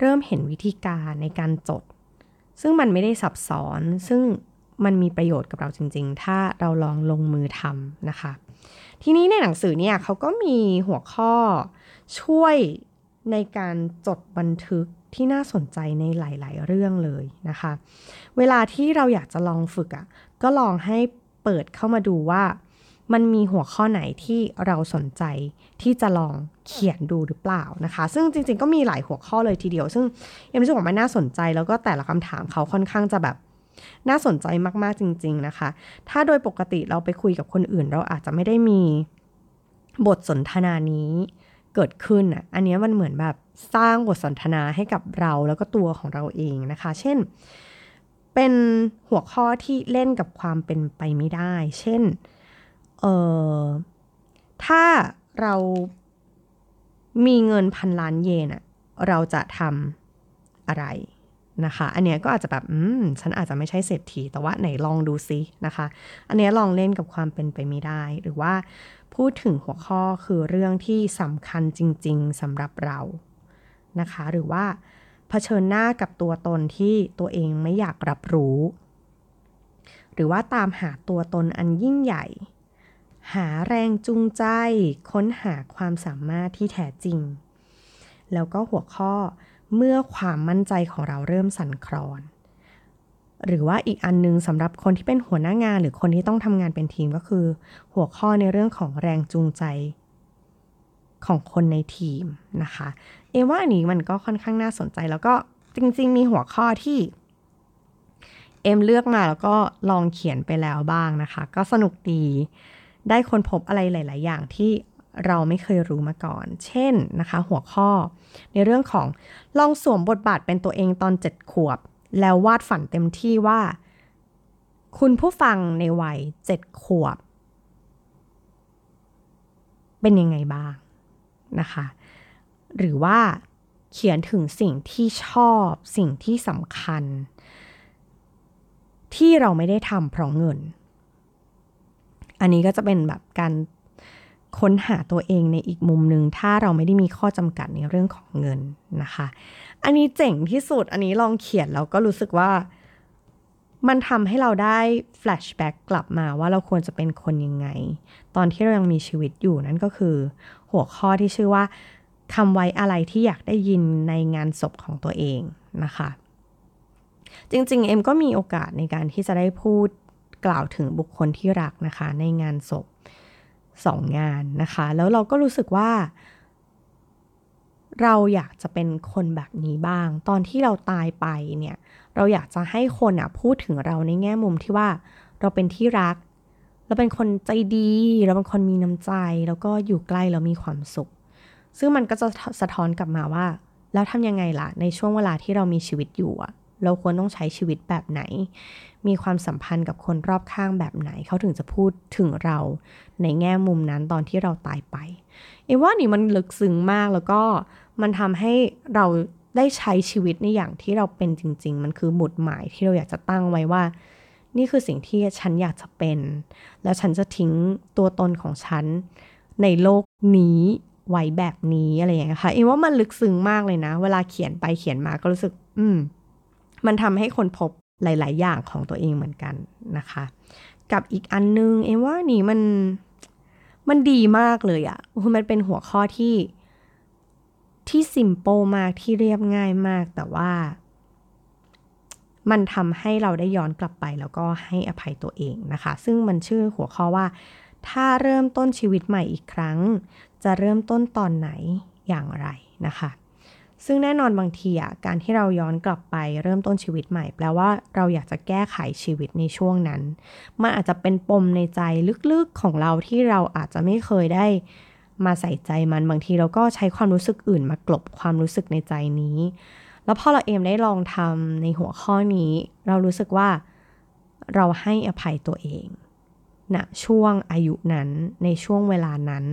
เริ่มเห็นวิธีการในการจด ซึ่งมันไม่ได้ซับซ้อนซึ่ง มันมีประโยชน์กับเราจริง ๆ ถ้าเราลองลงมือทำนะคะ ทีนี้ในหนังสือเนี่ยเขาก็มีหัวข้อช่วยในการจดบันทึกที่น่าสนใจในหลาย ๆ เรื่องเลยนะคะ เวลาที่เราอยากจะลองฝึกอะ่ะก็ลองให้เปิดเข้ามาดูว่า มันมีหัวข้อไหนที่เราสนใจที่จะลองเขียนดูหรือเปล่านะคะ ซึ่งจริง ๆ ก็มีหลายหัวข้อเลยทีเดียว ซึ่งเอ็มรู้สึกว่ามันน่าสนใจแล้วก็แต่ละคำถามเขาค่อนข้างจะแบบ น่าสนใจมากๆจริง ๆนะคะ ถ้าโดยปกติเราไปคุยกับคนอื่น เราอาจจะไม่ได้มีบทสนทนานี้เกิดขึ้นอะ อันนี้มันเหมือนแบบสร้างบทสนทนาให้กับเราแล้วก็ตัวของเราเองนะคะ เช่น เป็นหัวข้อที่เล่นกับความเป็นไปไม่ได้ เช่น เออถ้าเรามีเงินพันล้านเยนอะเราจะทำอะไร นะคะ อันเนี้ยก็อาจจะแบบอืมฉันอาจจะไม่ใช่เศรษฐีแต่ว่าไหนลองดูซินะคะ อันเนี้ยลองเล่นกับความเป็นไปไม่ได้ หรือว่าพูดถึงหัวข้อคือเรื่องที่สำคัญจริง ๆสำหรับเรานะคะ หรือว่าเผชิญหน้ากับตัวตนที่ตัวเองไม่อยากรับรู้ หรือว่าตามหาตัวตนอันยิ่งใหญ่ หาแรงจูงใจ ค้นหาความสามารถที่แท้จริง แล้วก็หัวข้อ เมื่อความมั่นใจของเราเริ่มสั่นคลอน หรือว่าอีกอันนึงสำหรับคนที่เป็นหัวหน้างานหรือคนที่ต้องทำงานเป็นทีมก็คือ หัวข้อในเรื่องของแรงจูงใจของคนในทีมนะคะ เอว่าอันนี้มันก็ค่อนข้างน่าสนใจแล้วก็จริงๆ มีหัวข้อที่ เอ็มเลือกมาแล้วก็ลองเขียนไปแล้วบ้างนะคะ ก็สนุกดีได้คนพบอะไรหลาย ๆ อย่างที่ เราไม่เคยรู้มาก่อน เช่นนะคะ หัวข้อ ในเรื่องของลองสวมบทบาทเป็นตัวเองตอนเจ็ดขวบ แล้ววาดฝันเต็มที่ว่า คุณผู้ฟังในวัยเจ็ดขวบ เป็นยังไงบ้างนะคะ หรือว่าเขียนถึงสิ่งที่ชอบสิ่งที่สำคัญ ที่เราไม่ได้ทำเพราะเงิน อันนี้ก็จะเป็นแบบการ ค้นหาตัวเองในอีกมุมหนึ่งถ้าเราไม่ได้มีข้อจำกัดในเรื่องของเงินนะคะ อันนี้เจ๋งที่สุดอันนี้ลองเขียนแล้วก็รู้สึกว่ามันทำให้เราได้แฟลชแบ็กกลับมาว่าเราควรจะเป็นคนยังไง ตอนที่เรายังมีชีวิตอยู่นั่นก็คือ หัวข้อที่ชื่อว่าคำไว้อะไรที่อยากได้ยินในงานศพของตัวเองนะคะ จริงๆ เอ็มก็มีโอกาสในการที่จะได้พูดกล่าวถึงบุคคลที่รักนะคะ ในงานศพ สองงานนะคะ แล้วเราก็รู้สึกว่า เราอยากจะเป็นคนแบบนี้บ้าง ตอนที่เราตายไปเนี่ย เราอยากจะให้คนอะพูดถึงเราในแง่มุมที่ว่าเราเป็นที่รัก เราเป็นคนใจดี เราเป็นคนมีน้ำใจ แล้วก็อยู่ใกล้แล้วมีความสุข ซึ่งมันก็จะสะท้อนกลับมาว่า แล้วทำยังไงล่ะ ในช่วงเวลาที่เรามีชีวิตอยู่อะ เราควรต้องใช้ชีวิตแบบไหน มีความสัมพันธ์กับคนรอบข้างแบบไหน เขาถึงจะพูดถึงเราในแง่มุมนั้นตอนที่เราตายไป เอว่านี่มันลึกซึ้งมากแล้วก็มันทำให้เราได้ใช้ชีวิตในอย่างที่เราเป็นจริง ๆ มันคือหมุดหมายที่เราอยากจะตั้งไว้ว่า นี่คือสิ่งที่ฉันอยากจะเป็น แล้วฉันจะทิ้งตัวตนของฉันในโลกนี้ไว้แบบนี้อะไรอย่างเงี้ยค่ะเอว่ามันลึกซึ้งมากเลยนะ เวลาเขียนไปเขียนมาก็รู้สึก อืม มันทำให้คนพบหลาย ๆ อย่างของตัวเองเหมือนกันนะคะ กับอีกอันนึงเอ็มว่านี่มันมันดีมากเลยอะ่ะมันเป็นหัวข้อที่ที่ซิมโปมากที่เรียบง่ายมากแต่ว่า มันทำให้เราได้ย้อนกลับไปแล้วก็ให้อภัยตัวเองนะคะ ซึ่งมันชื่อหัวข้อว่า ถ้าเริ่มต้นชีวิตใหม่อีกครั้ง จะเริ่มต้นตอนไหนอย่างไรนะคะ ซึ่งแน่นอนบางทีอะการที่เราย้อนกลับไปเริ่มต้นชีวิตใหม่ แปลว่าเราอยากจะแก้ไขชีวิตในช่วงนั้น มันอาจจะเป็นปมในใจลึกๆของเราที่เราอาจจะไม่เคยได้มาใส่ใจมันบางทีเราก็ใช้ความรู้สึกอื่นมากลบความรู้สึกในใจนี้ แล้วพอเราเอมได้ลองทำในหัวข้อนี้ เรารู้สึกว่าเราให้อภัยตัวเองณนะช่วงอายุนั้นในช่วงเวลานั้น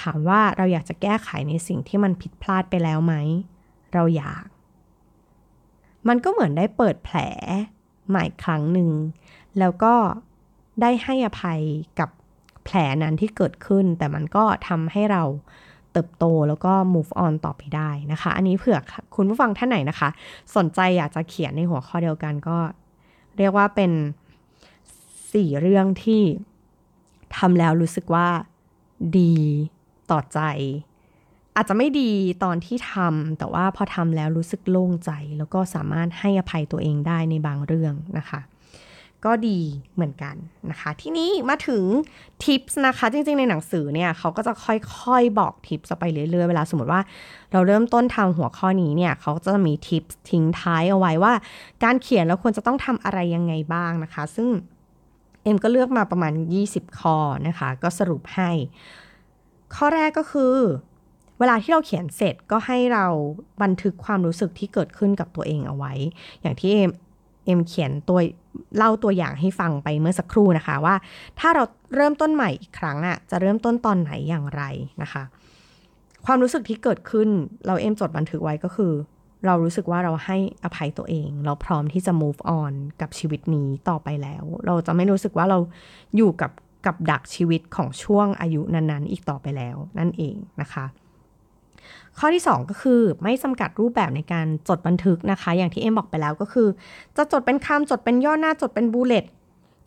ถามว่าเราอยากจะแก้ไขในสิ่งที่มันผิดพลาดไปแล้วไหม เราอยาก มันก็เหมือนได้เปิดแผลใหม่ครั้งหนึ่ง แล้วก็ได้ให้อภัยกับแผลนั้นที่เกิดขึ้น แต่มันก็ทำให้เราเติบโตแล้วก็ move on ต่อไปได้นะคะ อันนี้เผื่อคุณผู้ฟังท่านไหนนะคะ สนใจอยากจะเขียนในหัวข้อเดียวกันก็ เรียกว่าเป็นสี่เรื่องที่ทำแล้วรู้สึกว่าดี ต่อใจ อาจจะไม่ดีตอนที่ทำแต่ว่าพอทำแล้วรู้สึกโล่งใจ แล้วก็สามารถให้อภัยตัวเองได้ในบางเรื่องนะคะ ก็ดีเหมือนกันนะคะ ทีนี้มาถึงทิปส์นะคะ จริงๆ ในหนังสือเนี่ยเขาก็จะค่อยๆ บอกทิปส์ไปเรื่อยๆ เวลาสมมติว่า เราเริ่มต้นทำหัวข้อนี้เนี่ยเขาจะมีทิปส์ทิ้งท้ายเอาไว้ว่า การเขียนแล้วควรจะต้องทำอะไรยังไงบ้างนะคะ ซึ่งเอ็มก็เลือกมาประมาณ 20 ข้อนะคะ ก็สรุปให้ ข้อแรกก็คือ เวลาที่เราเขียนเสร็จก็ให้เราบันทึกความรู้สึกที่เกิดขึ้นกับตัวเองเอาไว้ อย่างที่เอ็มเอ็มเขียนตัวเล่าตัวอย่างให้ฟังไปเมื่อสักครู่นะคะว่า ถ้าเราเริ่มต้นใหม่อีกครั้งอะ่ะจะเริ่มต้นตอนไหนอย่างไรนะคะ ความรู้สึกที่เกิดขึ้นเราเอ็มจดบันทึกไว้ก็คือ เรารู้สึกว่าเราให้อภัยตัวเอง เราพร้อมที่จะ move on กับชีวิตนี้ต่อไปแล้ว เราจะไม่รู้สึกว่าเราอยู่กับ กับดักชีวิตของช่วงอายุนั้นๆ อีกต่อไปแล้วนั่นเองนะคะ ข้อที่ 2 ก็คือไม่จำกัดรูปแบบในการจดบันทึกนะคะ อย่างที่เอ็มบอกไปแล้วก็คือ จะจดเป็นคำจดเป็นย่อหน้าจดเป็นบูเลต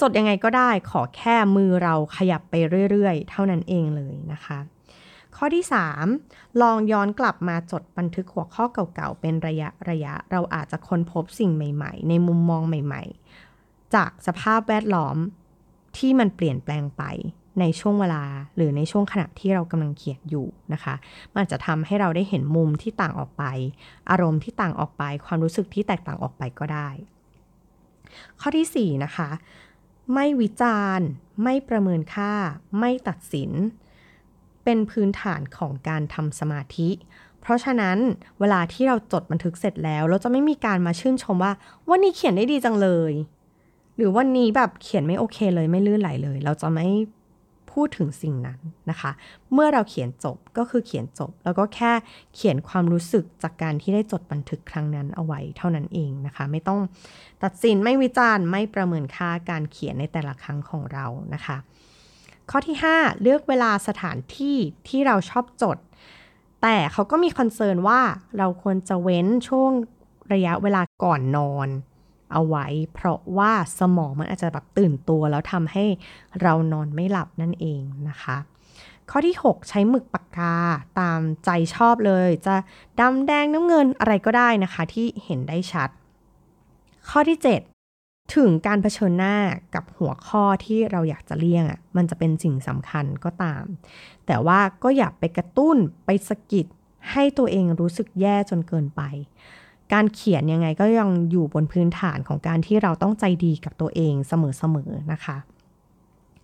จดยังไงก็ได้ขอแค่มือเราขยับไปเรื่อยๆ เท่านั้นเองเลยนะคะ ข้อที่ 3 ลองย้อนกลับมาจดบันทึกหัวข้อเก่าๆ เป็นระยะระยะ เราอาจจะค้นพบสิ่งใหม่ๆ ในมุมมองใหม่ๆ จากสภาพแวดล้อม ที่มันเปลี่ยนแปลงไปในช่วงเวลาหรือในช่วงขณะที่เรากำลังเขียนอยู่นะคะ มันจะทำให้เราได้เห็นมุมที่ต่างออกไป อารมณ์ที่ต่างออกไป ความรู้สึกที่แตกต่างออกไปก็ได้ ข้อที่ 4 นะคะ ไม่วิจารณ์ ไม่ประเมินค่า ไม่ตัดสิน เป็นพื้นฐานของการทำสมาธิ เพราะฉะนั้นเวลาที่เราจดบันทึกเสร็จแล้ว เราจะไม่มีการมาชื่นชมว่าวันนี้เขียนได้ดีจังเลย หรือวันนี้แบบเขียนไม่โอเคเลยไม่ลื่นไหลเลย เราจะไม่พูดถึงสิ่งนั้นนะคะ เมื่อเราเขียนจบก็คือเขียนจบ แล้วก็แค่เขียนความรู้สึกจากการที่ได้จดบันทึกครั้งนั้นเอาไว้เท่านั้นเองนะคะ ไม่ต้องตัดสินไม่วิจารณ์ไม่ประเมินค่าการเขียนในแต่ละครั้งของเรานะคะ ข้อที่ 5 เลือกเวลาสถานที่ที่เราชอบจด แต่เขาก็มีคอนเซิร์นว่าเราควรจะเว้นช่วงระยะเวลาก่อนนอน เอาไว้ เพราะว่าสมองมันอาจจะแบบตื่นตัว แล้วทำให้เรานอนไม่หลับนั่นเองนะคะข้อที่ 6 ใช้หมึกปากกาตามใจชอบเลย จะดำแดงน้ำเงินอะไรก็ได้นะคะ ที่เห็นได้ชัด ข้อที่ 7 ถึงการเผชิญหน้ากับหัวข้อที่เราอยากจะเลี่ยงอะมันจะเป็นสิ่งสำคัญก็ตาม แต่ว่าก็อย่าไปกระตุ้นไปสะกิดให้ตัวเองรู้สึกแย่จนเกินไป การเขียนยังไงก็ยังอยู่บนพื้นฐานของการที่เราต้องใจดีกับตัวเองเสมอๆนะคะ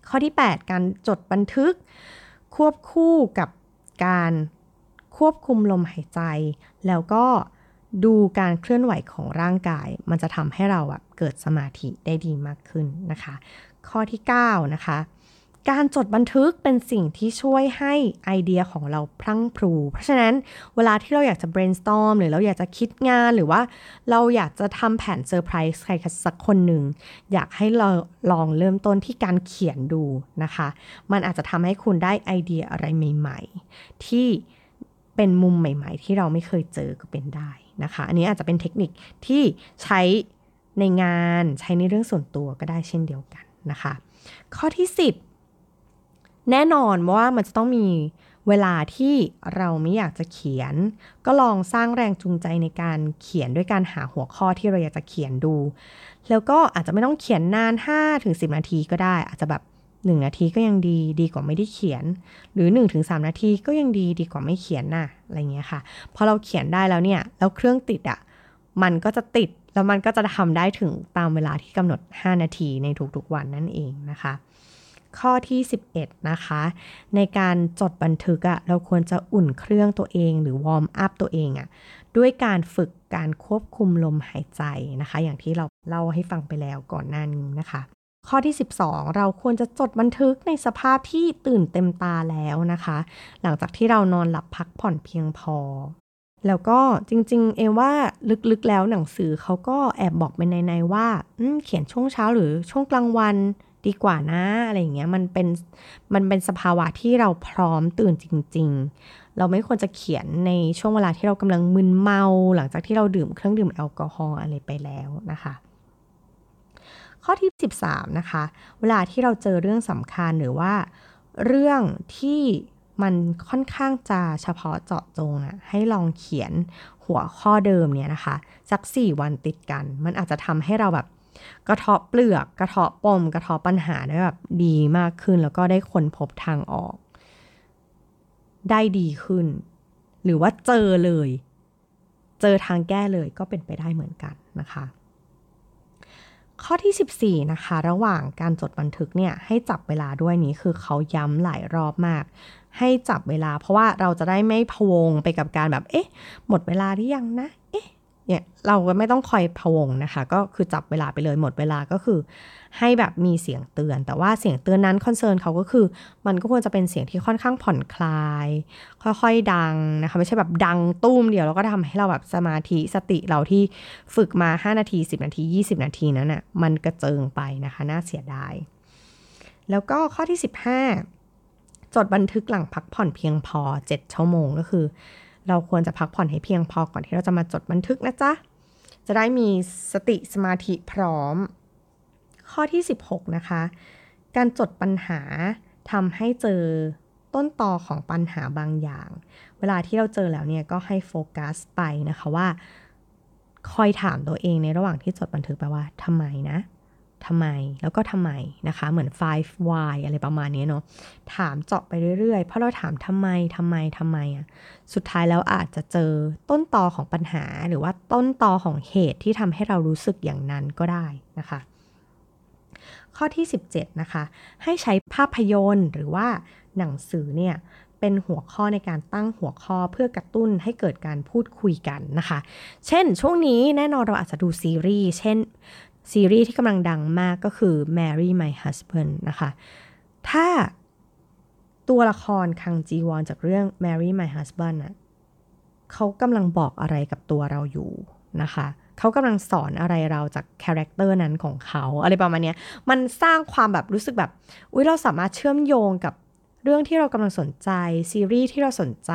ข้อที่ 8 การจดบันทึก ควบคู่กับการควบคุมลมหายใจ แล้วก็ดูการเคลื่อนไหวของร่างกาย มันจะทำให้เราเกิดสมาธิได้ดีมากขึ้นนะคะ ข้อที่ 9 นะคะ การจดบันทึกเป็นสิ่งที่ช่วยให้ไอเดียของเราพลั่งพลู เพราะฉะนั้นเวลาที่เราอยากจะ brainstorm หรือเราอยากจะคิดงานหรือว่าเราอยากจะทำแผนเซอร์ไพรส์ใครสักคนหนึ่ง อยากให้เราลองเริ่มต้นที่การเขียนดูนะคะ มันอาจจะทำให้คุณได้ไอเดียอะไรใหม่ ๆ ที่เป็นมุมใหม่ ๆ ที่เราไม่เคยเจอก็เป็นได้นะคะ อันนี้อาจจะเป็นเทคนิคที่ใช้ในงานใช้ในเรื่องส่วนตัวก็ได้เช่นเดียวกันนะคะ ข้อที่ 10 แน่นอนว่ามันจะต้องมีเวลาที่เราไม่อยากจะเขียน ก็ลองสร้างแรงจูงใจในการเขียนด้วยการหาหัวข้อที่เราอยากจะเขียนดู แล้วก็อาจจะไม่ต้องเขียนนาน5ถึง10 นาทีก็ได้ อาจจะแบบ1นาทีก็ยังดีดีกว่าไม่ได้เขียน หรือ 1-3 นาทีก็ยังดีดีกว่าไม่เขียนน่ะอะไรเงี้ยค่ะ พอเราเขียนได้แล้วเนี่ยแล้วเครื่องติดอะ่ะมันก็จะติดแล้วมันก็จะทำได้ถึงตามเวลาที่กำหนด 5 นาทีในทุกๆวันนั่นเองนะคะ ข้อที่ 11 นะคะ ในการจดบันทึกอะเราควรจะอุ่นเครื่องตัวเองหรือวอร์มอัพตัวเองอะด้วยการฝึกการควบคุมลมหายใจนะคะ อย่างที่เราเล่าให้ฟังไปแล้วก่อนหน้านี้นะคะ ข้อที่ 12 เราควรจะจดบันทึกในสภาพที่ตื่นเต็มตาแล้วนะคะ หลังจากที่เรานอนหลับพักผ่อนเพียงพอ แล้วก็จริง ๆ เอว่าลึกๆแล้วหนังสือเขาก็แอบบอกเป็นในๆว่าเขียนช่วงเช้าหรือช่วงกลางวัน ดีกว่านะอะไรอย่างเงี้ยมันเป็นมันเป็นสภาวะที่เราพร้อมตื่นจริง ๆ เราไม่ควรจะเขียนในช่วงเวลาที่เรากำลังมึนเมาหลังจากที่เราดื่มเครื่องดื่มแอลกอฮอล์อะไรไปแล้วนะคะข้อที่ 13 นะคะ เวลาที่เราเจอเรื่องสำคัญหรือว่า เรื่องที่มันค่อนข้างจะเฉพาะเจาะจงอะให้ลองเขียนหัวข้อเดิมเนี่ยนะคะ สัก 4 วันติดกัน มันอาจจะทำให้เราแบบ กระเทาะเปลือกกระเทาะปมกระเทาะปัญหาได้แบบดีมากขึ้น แล้วก็ได้คนพบทางออก ได้ดีขึ้น หรือว่าเจอเลย เจอทางแก้เลยก็เป็นไปได้เหมือนกันนะคะ ข้อที่ 14 นะคะ ระหว่างการจดบันทึกเนี่ยให้จับเวลาด้วยนี้คือเขาย้ำหลายรอบมากให้จับเวลาเพราะว่าเราจะได้ไม่พวงไปกับการแบบ เอ๊ะ หมดเวลาหรือยังนะ เอ๊ะ เนี่ยเราก็ไม่ต้องคอยพวงนะคะ ก็คือจับเวลาไปเลยหมดเวลาก็คือ ให้แบบมีเสียงเตือน แต่ว่าเสียงเตือนนั้นคอนเซิร์นเขาก็คือ มันก็ควรจะเป็นเสียงที่ค่อนข้างผ่อนคลาย ค่อยๆดังนะคะ ไม่ใช่แบบดังตุ้มเดียวแล้วก็ทำให้เราแบบสมาธิสติเราที่ฝึกมา 5 นาที 10 นาที 20 นาทีนั้นอะ่ะมันกระเจิงไปนะคะ น่าเสียดาย แล้วก็ข้อที่ 15 จดบันทึกหลังพักผ่อนเพียงพอ 7 ชั่วโมงก็คือ เราควรจะพักผ่อนให้เพียงพอก่อนที่เราจะมาจดบันทึกนะจ๊ะ จะได้มีสติสมาธิพร้อม ข้อที่ 16 นะคะ การจดปัญหาทำให้เจอต้นตอของปัญหาบางอย่าง เวลาที่เราเจอแล้วเนี่ยก็ให้โฟกัสไปนะคะว่า คอยถามตัวเองในระหว่างที่จดบันทึกไปว่าทำไมนะ ทำไม แล้วก็ทำไมนะคะ เหมือน five why อะไรประมาณนี้เนาะ ถามเจาะไปเรื่อยๆ เพราะเราถามทำไมทำไมทำไมอะ สุดท้ายแล้วอาจจะเจอต้นตอของปัญหา หรือว่าต้นตอของเหตุที่ทำให้เรารู้สึกอย่างนั้นก็ได้นะคะ ข้อที่ 17 นะคะ ให้ใช้ภาพยนตร์หรือว่าหนังสือเนี่ยเป็นหัวข้อในการตั้งหัวข้อเพื่อกระตุ้นให้เกิดการพูดคุยกันนะคะ เช่น ช่วงนี้แน่นอนเราอาจจะดูซีรีส์ เช่น ซีรีส์ที่กำลังดังมากก็คือ Marry My Husband นะคะ ถ้าตัวละครคังจีวอนจากเรื่อง Marry My Husband น่ะเขากำลังบอกอะไรกับตัวเราอยู่นะคะเขากำลังสอนอะไรเราจาก character นั้นของเขาอะไรประมาณนี้มันสร้างความแบบรู้สึกแบบ อุ้ยเราสามารถเชื่อมโยงกับเรื่องที่เรากำลังสนใจ ซีรีส์ที่เราสนใจ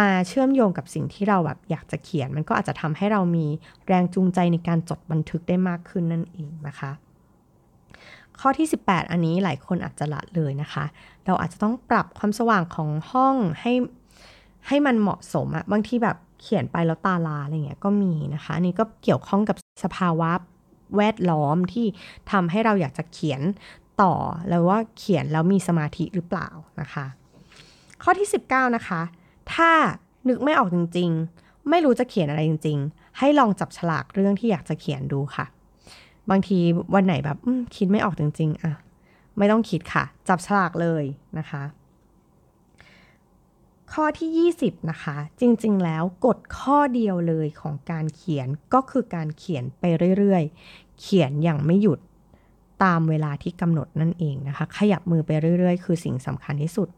มาเชื่อมโยงกับสิ่งที่เราแบบอยากจะเขียน มันก็อาจจะทำให้เรามีแรงจูงใจในการจดบันทึกได้มากขึ้นนั่นเองนะคะ ข้อที่ 18 อันนี้หลายคนอาจจะละเลยนะคะ เราอาจจะต้องปรับความสว่างของห้องให้ให้มันเหมาะสมอะบางทีแบบเขียนไปแล้วตาลาอะไรเงี้ยก็มีนะคะนนี้ก็เกี่ยวข้องกับสภาวะแวดล้อมที่ทำให้เราอยากจะเขียนต่อแล้วว่าเขียนแล้วมีสมาธิหรือเปล่านะคะ ข้อที่ 19 นะคะ ถ้านึกไม่ออกจริง ๆ ไม่รู้จะเขียนอะไรจริง ๆ ให้ลองจับฉลากเรื่องที่อยากจะเขียนดูค่ะ บางทีวันไหนแบบคิดไม่ออกจริง ๆอะไม่ต้องคิดค่ะ จับฉลากเลยนะคะ ข้อที่ 20 นะคะ จริงๆ แล้วกฎข้อเดียวเลยของการเขียนก็คือการเขียนไปเรื่อยๆ เขียนอย่างไม่หยุดตามเวลาที่กำหนดนั่นเองนะคะ ขยับมือไปเรื่อยๆ คือสิ่งสำคัญที่สุด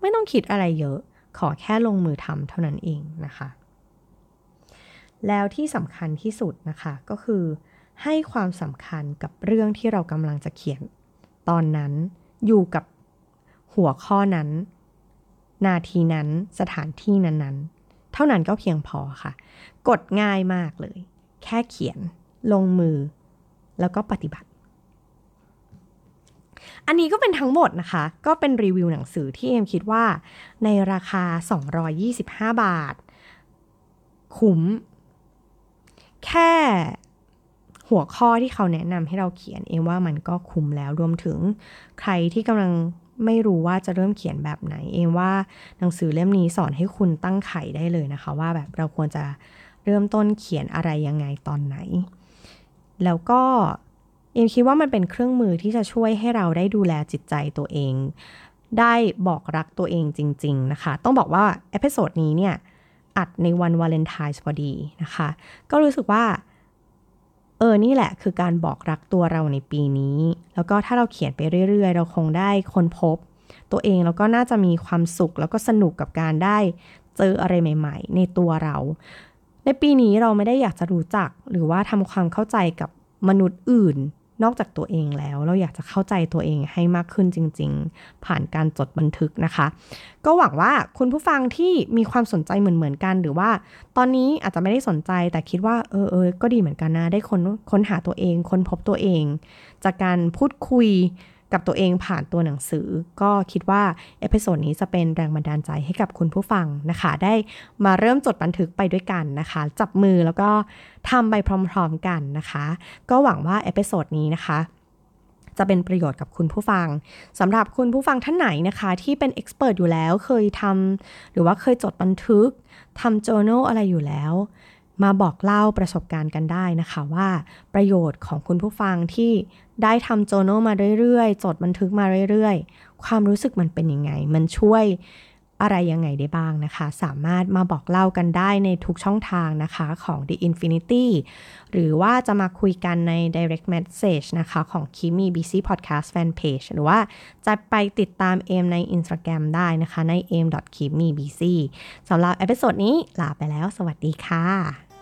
ไม่ต้องคิดอะไรเยอะ ขอแค่ลงมือทำเท่านั้นเองนะคะ แล้วที่สำคัญที่สุดนะคะก็คือให้ความสำคัญกับเรื่องที่เรากำลังจะเขียน ตอนนั้นอยู่กับหัวข้อนั้น นาทีนั้นสถานที่นั้นๆ เท่านั้นก็เพียงพอค่ะ กดง่ายมากเลย แค่เขียน ลงมือ แล้วก็ปฏิบัติ อันนี้ก็เป็นทั้งหมดนะคะ ก็เป็นรีวิวหนังสือที่เอ็มคิดว่าในราคา 225 บาท คุ้ม แค่หัวข้อที่เขาแนะนำให้เราเขียนเองว่ามันก็คุ้มแล้วรวมถึงใครที่กำลังไม่รู้ว่าจะเริ่มเขียนแบบไหน เอ็มว่าหนังสือเล่มนี้สอนให้คุณตั้งไข่ได้เลยนะคะ ว่าแบบเราควรจะเริ่มต้นเขียนอะไรยังไงตอนไหน แล้วก็ เอ็มคิดว่ามันเป็นเครื่องมือที่จะช่วยให้เราได้ดูแลจิตใจตัวเอง ได้บอกรักตัวเองจริง ๆ นะคะ ต้องบอกว่า episode นี้เนี่ย อัดในวันวาเลนไทน์พอดีนะคะ ก็รู้สึกว่า เออ นี่แหละคือการบอกรักตัวเราในปีนี้ แล้วก็ถ้าเราเขียนไปเรื่อย ๆ เราคงได้ค้นพบ ตัวเองแล้วก็น่าจะมีความสุขแล้วก็สนุกกับการได้เจออะไรใหม่ ๆ ในตัวเรา ในปีนี้เราไม่ได้อยากจะรู้จักหรือว่าทำความเข้าใจกับมนุษย์อื่น นอกจากตัวเองแล้ว เราอยากจะเข้าใจตัวเองให้มากขึ้นจริง ๆ ผ่านการจดบันทึกนะคะ ก็หวังว่าคุณผู้ฟังที่มีความสนใจเหมือนๆกันหรือว่า ตอนนี้อาจจะไม่ได้สนใจแต่คิดว่าเออเออก็ดีเหมือนกันนะได้ค้นค้นหาตัวเองค้นพบตัวเอง จากการพูดคุย กับตัวเองผ่านตัวหนังสือ ก็คิดว่า episode นี้จะเป็นแรงบันดาลใจให้กับคุณผู้ฟังนะคะ ได้มาเริ่มจดบันทึกไปด้วยกันนะคะ จับมือแล้วก็ทำไปพร้อมๆกันนะคะ ก็หวังว่า episode นี้นะคะจะเป็นประโยชน์กับคุณผู้ฟังสำหรับคุณผู้ฟังท่านไหนนะคะ ที่เป็น expert อยู่แล้วเคยทำหรือว่าเคยจดบันทึกทำ journal อะไรอยู่แล้ว มาบอกเล่าประสบการณ์กันได้นะคะว่าประโยชน์ของคุณผู้ฟังที่ได้ทำโจโนมาเรื่อยๆ จดบันทึกมาเรื่อยๆ ความรู้สึกมันเป็นยังไง มันช่วย อะไรยังไงได้บ้างนะคะ สามารถมาบอกเล่ากันได้ในทุกช่องทางนะคะของ The Infinity หรือว่าจะมาคุยกันใน direct message นะคะของ Kimi BC Podcast Fan Page หรือว่าจะไปติดตามเอมใน Instagram ได้นะคะใน aim.kimibc สำหรับเอพิโซดนี้ลาไปแล้ว สวัสดีค่ะ